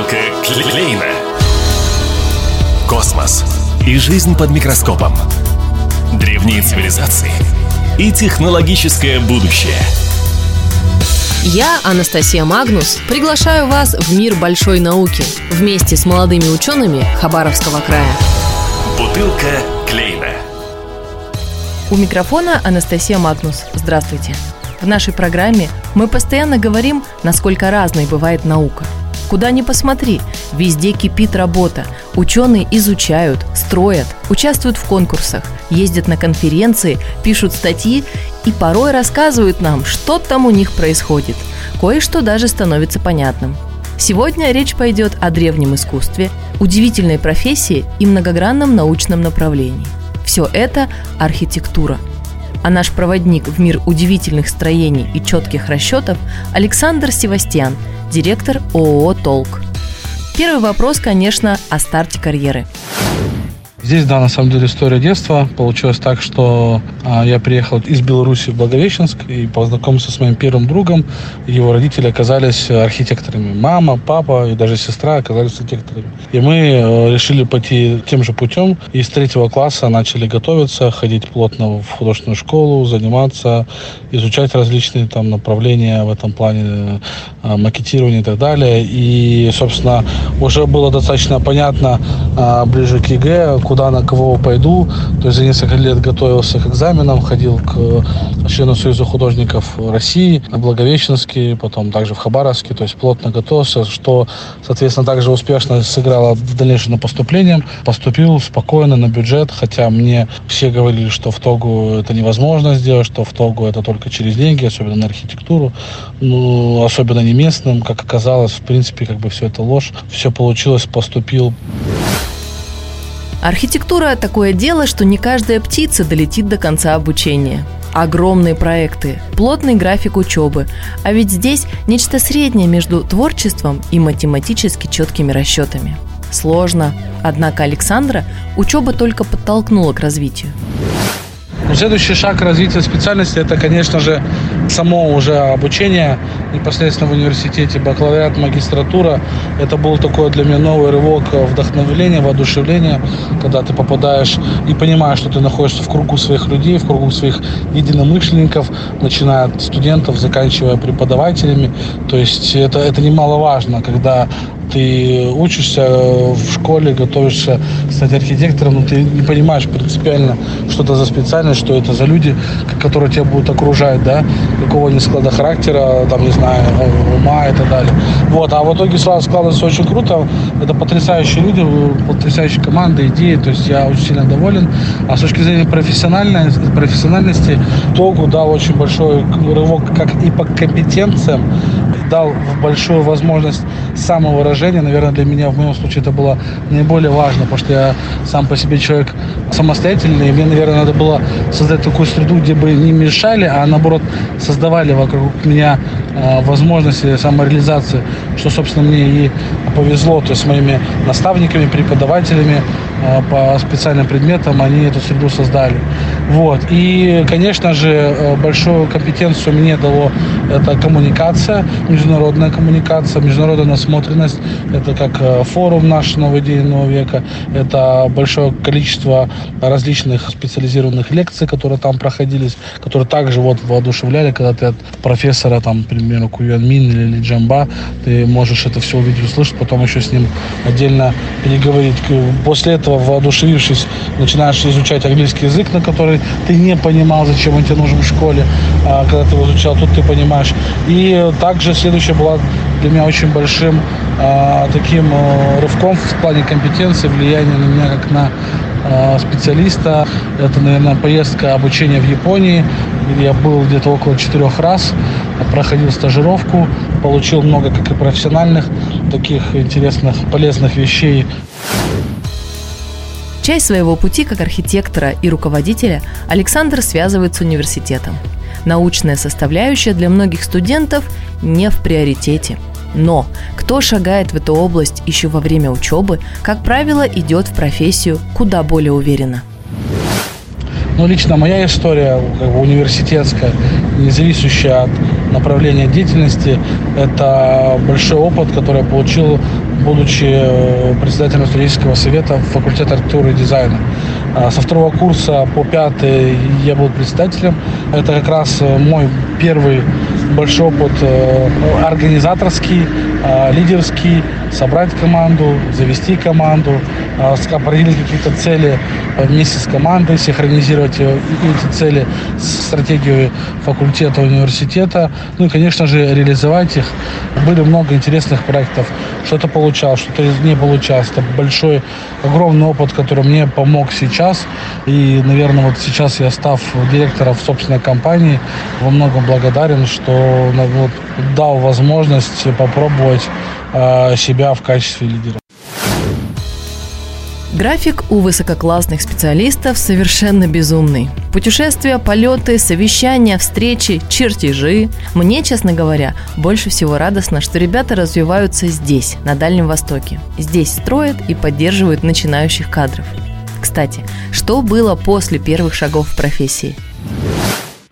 Бутылка Клейна. Космос и жизнь под микроскопом. Древние цивилизации и технологическое будущее. Я, Анастасия Магнус, приглашаю вас в мир большой науки вместе с молодыми учеными Хабаровского края. Бутылка Клейна. У микрофона Анастасия Магнус. Здравствуйте. В нашей программе мы постоянно говорим, насколько разной бывает наука. Куда ни посмотри, везде кипит работа. Ученые изучают, строят, участвуют в конкурсах, ездят на конференции, пишут статьи и порой рассказывают нам, что там у них происходит. Кое-что даже становится понятным. Сегодня речь пойдет о древнем искусстве, удивительной профессии и многогранном научном направлении. Все это архитектура – а наш проводник в мир удивительных строений и четких расчетов Александр Севастьян, директор ООО «Толк». Первый вопрос, конечно, о старте карьеры. Здесь, да, на самом деле история детства. Получилось так, что а, я приехал из Беларуси в Благовещенск и познакомился с моим первым другом. Его родители оказались архитекторами. Мама, папа и даже сестра оказались архитекторами. И мы э, решили пойти тем же путем. И с третьего класса начали готовиться, ходить плотно в художественную школу, заниматься, изучать различные там направления в этом плане, э, макетирования и так далее. И, собственно, уже было достаточно понятно а, ближе к ЕГЭ, куда на кого пойду. То есть за несколько лет готовился к экзаменам, ходил к э, члену Союза художников России, на Благовещенский, потом также в Хабаровске. То есть плотно готовился, что, соответственно, также успешно сыграло в дальнейшем на поступление. Поступил спокойно на бюджет, хотя мне все говорили, что в ТОГУ это невозможно сделать, что в ТОГУ это только через деньги, особенно на архитектуру, ну, особенно не местным, как оказалось, в принципе, как бы все это ложь. Все получилось, поступил. Архитектура – такое дело, что не каждая птица долетит до конца обучения. Огромные проекты, плотный график учебы, а ведь здесь нечто среднее между творчеством и математически четкими расчетами. Сложно, однако Александра учеба только подтолкнула к развитию. Ну, следующий шаг развития специальности – это, конечно же, само уже обучение непосредственно в университете, бакалавриат, магистратура. Это был такой для меня новый рывок вдохновления, воодушевления, когда ты попадаешь и понимаешь, что ты находишься в кругу своих людей, в кругу своих единомышленников, начиная от студентов, заканчивая преподавателями. То есть это, это немаловажно, когда ты учишься в школе, готовишься стать архитектором, но ты не понимаешь принципиально, что это за специальность, что это за люди, которые тебя будут окружать, да, какого они склада характера, там, не знаю, ума и так далее. Вот, а в итоге сразу складывается очень круто. Это потрясающие люди, потрясающие команды, идеи, то есть я очень сильно доволен. А с точки зрения профессиональной, профессиональности, Тогу дал очень большой рывок как и по компетенциям, дал большую возможность самовыражения. Наверное, для меня в моем случае это было наиболее важно, потому что я сам по себе человек самостоятельный, и мне, наверное, надо было создать такую среду, где бы не мешали, а наоборот создавали вокруг меня э, возможности самореализации, что, собственно, мне и повезло, то есть с моими наставниками, преподавателями по специальным предметам они эту среду создали. Вот. И, конечно же, э, большую компетенцию мне дало это коммуникация, международная коммуникация, международная насмотренность. Это как э, форум наш «Новый день нового века». Это большое количество различных специализированных лекций, которые там проходились, которые также вот воодушевляли, когда ты от профессора, там, к примеру, Куян Мин или Джамба, ты можешь это все увидеть, услышать, потом еще с ним отдельно переговорить. После этого, воодушевившись, начинаешь изучать английский язык, на который ты не понимал, зачем он тебе нужен в школе, а когда ты его изучал, тут ты понимаешь. И также следующая была для меня очень большим э, таким э, рывком в плане компетенции, влияния на меня как на э, специалиста. Это, наверное, поездка обучения в Японии, я был где-то около четырех раз, проходил стажировку, получил много как и профессиональных, таких интересных, полезных вещей. Часть своего пути как архитектора и руководителя Александр связывает с университетом. Научная составляющая для многих студентов не в приоритете. Но кто шагает в эту область еще во время учебы, как правило, идет в профессию куда более уверенно. Ну, лично моя история, как бы университетская, не зависящая от направления деятельности, это большой опыт, который я получил будучи э, председателем студенческого совета факультета архитектуры и дизайна. А со второго курса по пятый я был председателем. Это как раз э, мой первый большой опыт организаторский, лидерский, собрать команду, завести команду, определить какие-то цели вместе с командой, синхронизировать эти цели с стратегией факультета, университета, ну и, конечно же, реализовать их. Были много интересных проектов. Что-то получалось, что-то не получалось. Это большой, огромный опыт, который мне помог сейчас. И, наверное, вот сейчас я, став директором собственной компании, во многом благодарен, что ну, вот, дал возможность попробовать э, себя в качестве лидера. График у высококлассных специалистов совершенно безумный. Путешествия, полеты, совещания, встречи, чертежи. Мне, честно говоря, больше всего радостно, что ребята развиваются здесь, на Дальнем Востоке. Здесь строят и поддерживают начинающих кадров. Кстати, что было после первых шагов в профессии?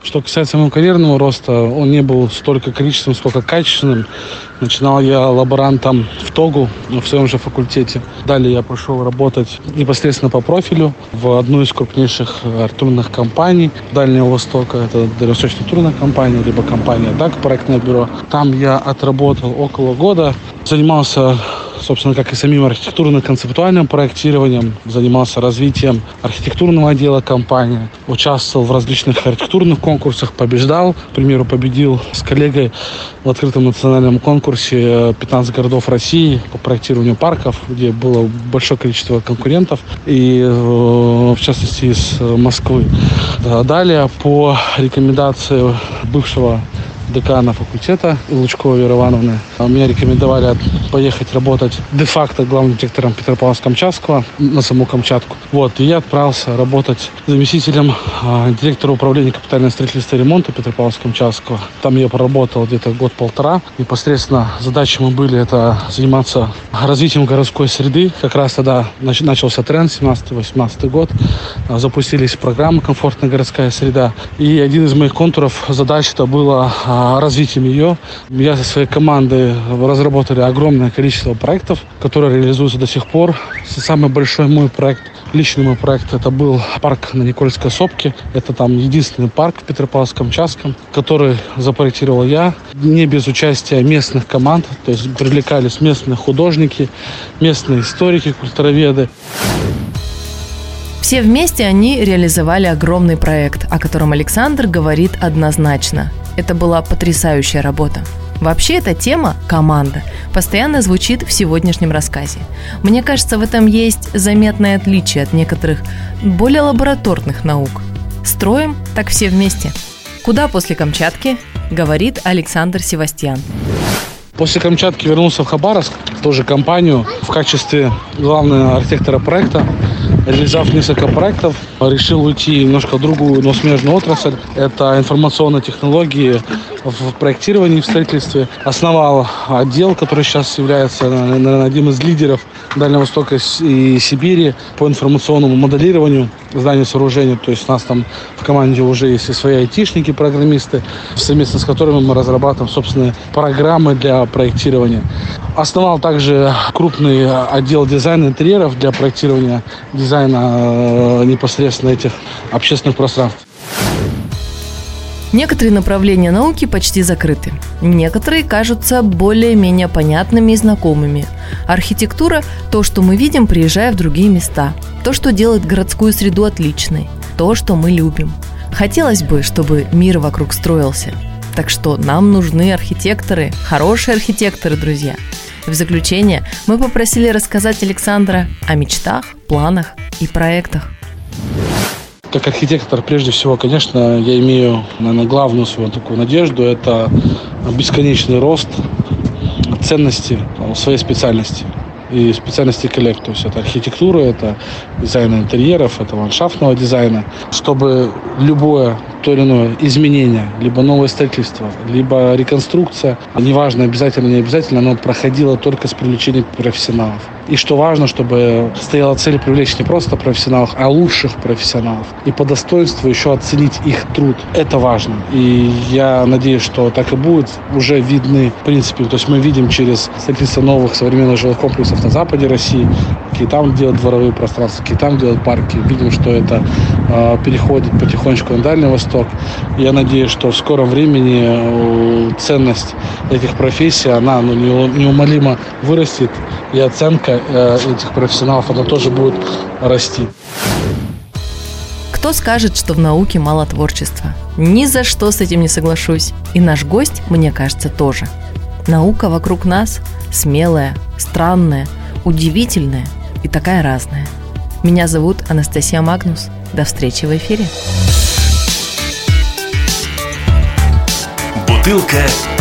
Что касается моего карьерного роста, он не был столько количественным, сколько качественным. Начинал я лаборантом в ТОГУ, в своем же факультете. Далее я пошел работать непосредственно по профилю в одну из крупнейших архитектурных компаний Дальнего Востока. Это Дальневосточная турная компания, либо компания ДАК, проектное бюро. Там я отработал около года. Занимался собственно, как и самим архитектурно-концептуальным проектированием, занимался развитием архитектурного отдела компании, участвовал в различных архитектурных конкурсах, побеждал. К примеру, победил с коллегой в открытом национальном конкурсе 15 городов России по проектированию парков, где было большое количество конкурентов, и э, в частности из Москвы. Далее, по рекомендации бывшего декана факультета Лучкова Веры Ивановны. Меня рекомендовали поехать работать де-факто главным директором Петропавловска-Камчатского на саму Камчатку. Вот, и я отправился работать заместителем э, директора управления капитального строительства и ремонта Петропавловска-Камчатского. Там я проработал где-то год-полтора. Непосредственно задачи мы были это заниматься развитием городской среды. Как раз тогда начался тренд 17-18 год. Запустились программы «Комфортная городская среда». И один из моих контуров задач это было развитием ее. Я со своей командой разработали огромное количество проектов, которые реализуются до сих пор. Самый большой мой проект Личный мой проект это был парк на Никольской сопке. Это там единственный парк в Петропавловске-Камчатском, который запроектировал я, не без участия местных команд. То есть привлекались местные художники, местные историки, культуроведы. Все вместе они реализовали огромный проект, о котором Александр говорит однозначно. Это была потрясающая работа. Вообще эта тема «команда» постоянно звучит в сегодняшнем рассказе. Мне кажется, в этом есть заметное отличие от некоторых более лабораторных наук. Строим так все вместе. Куда после Камчатки? Говорит Александр Севастьян. После Камчатки вернулся в Хабаровск, тоже компанию, в качестве главного архитектора проекта. Реализовав несколько проектов, решил уйти немножко в другую, но смежную отрасль. Это информационные технологии в проектировании, в строительстве. Основал отдел, который сейчас является, наверное, одним из лидеров Дальнего Востока и Сибири по информационному моделированию зданий сооружений. То есть у нас там в команде уже есть и свои айтишники, программисты, совместно с которыми мы разрабатываем собственные программы для проектирования. Основал также крупный отдел дизайна интерьеров для проектирования дизайна э, непосредственно этих общественных пространств. Некоторые направления науки почти закрыты. Некоторые кажутся более-менее понятными и знакомыми. Архитектура – то, что мы видим, приезжая в другие места. То, что делает городскую среду отличной. То, что мы любим. Хотелось бы, чтобы мир вокруг строился. Так что нам нужны архитекторы, хорошие архитекторы, друзья. В заключение мы попросили рассказать Александра о мечтах, планах и проектах. Как архитектор, прежде всего, конечно, я имею, наверное, главную свою такую надежду – это бесконечный рост ценности в своей специальности и специальности коллег. То есть это архитектура, это дизайн интерьеров, это ландшафтного дизайна. Чтобы любое то или иное изменение, либо новое строительство, либо реконструкция, неважно, обязательно, не обязательно, оно проходило только с привлечением профессионалов. И что важно, чтобы стояла цель привлечь не просто профессионалов, а лучших профессионалов. И по достоинству еще оценить их труд. Это важно. И я надеюсь, что так и будет. Уже видны, в принципе, то есть мы видим через строительство новых современных жилых комплексов на западе России, какие там делают дворовые пространства, какие там делают парки. Видим, что это э, переходит потихонечку на Дальний Восток. Я надеюсь, что в скором времени э, ценность этих профессий, она ну, неумолимо вырастет, и оценка э, этих профессионалов, она тоже будет расти. Кто скажет, что в науке мало творчества? Ни за что с этим не соглашусь. И наш гость, мне кажется, тоже. Наука вокруг нас смелая, странная, удивительная и такая разная. Меня зовут Анастасия Магнус. До встречи в эфире. Бутылка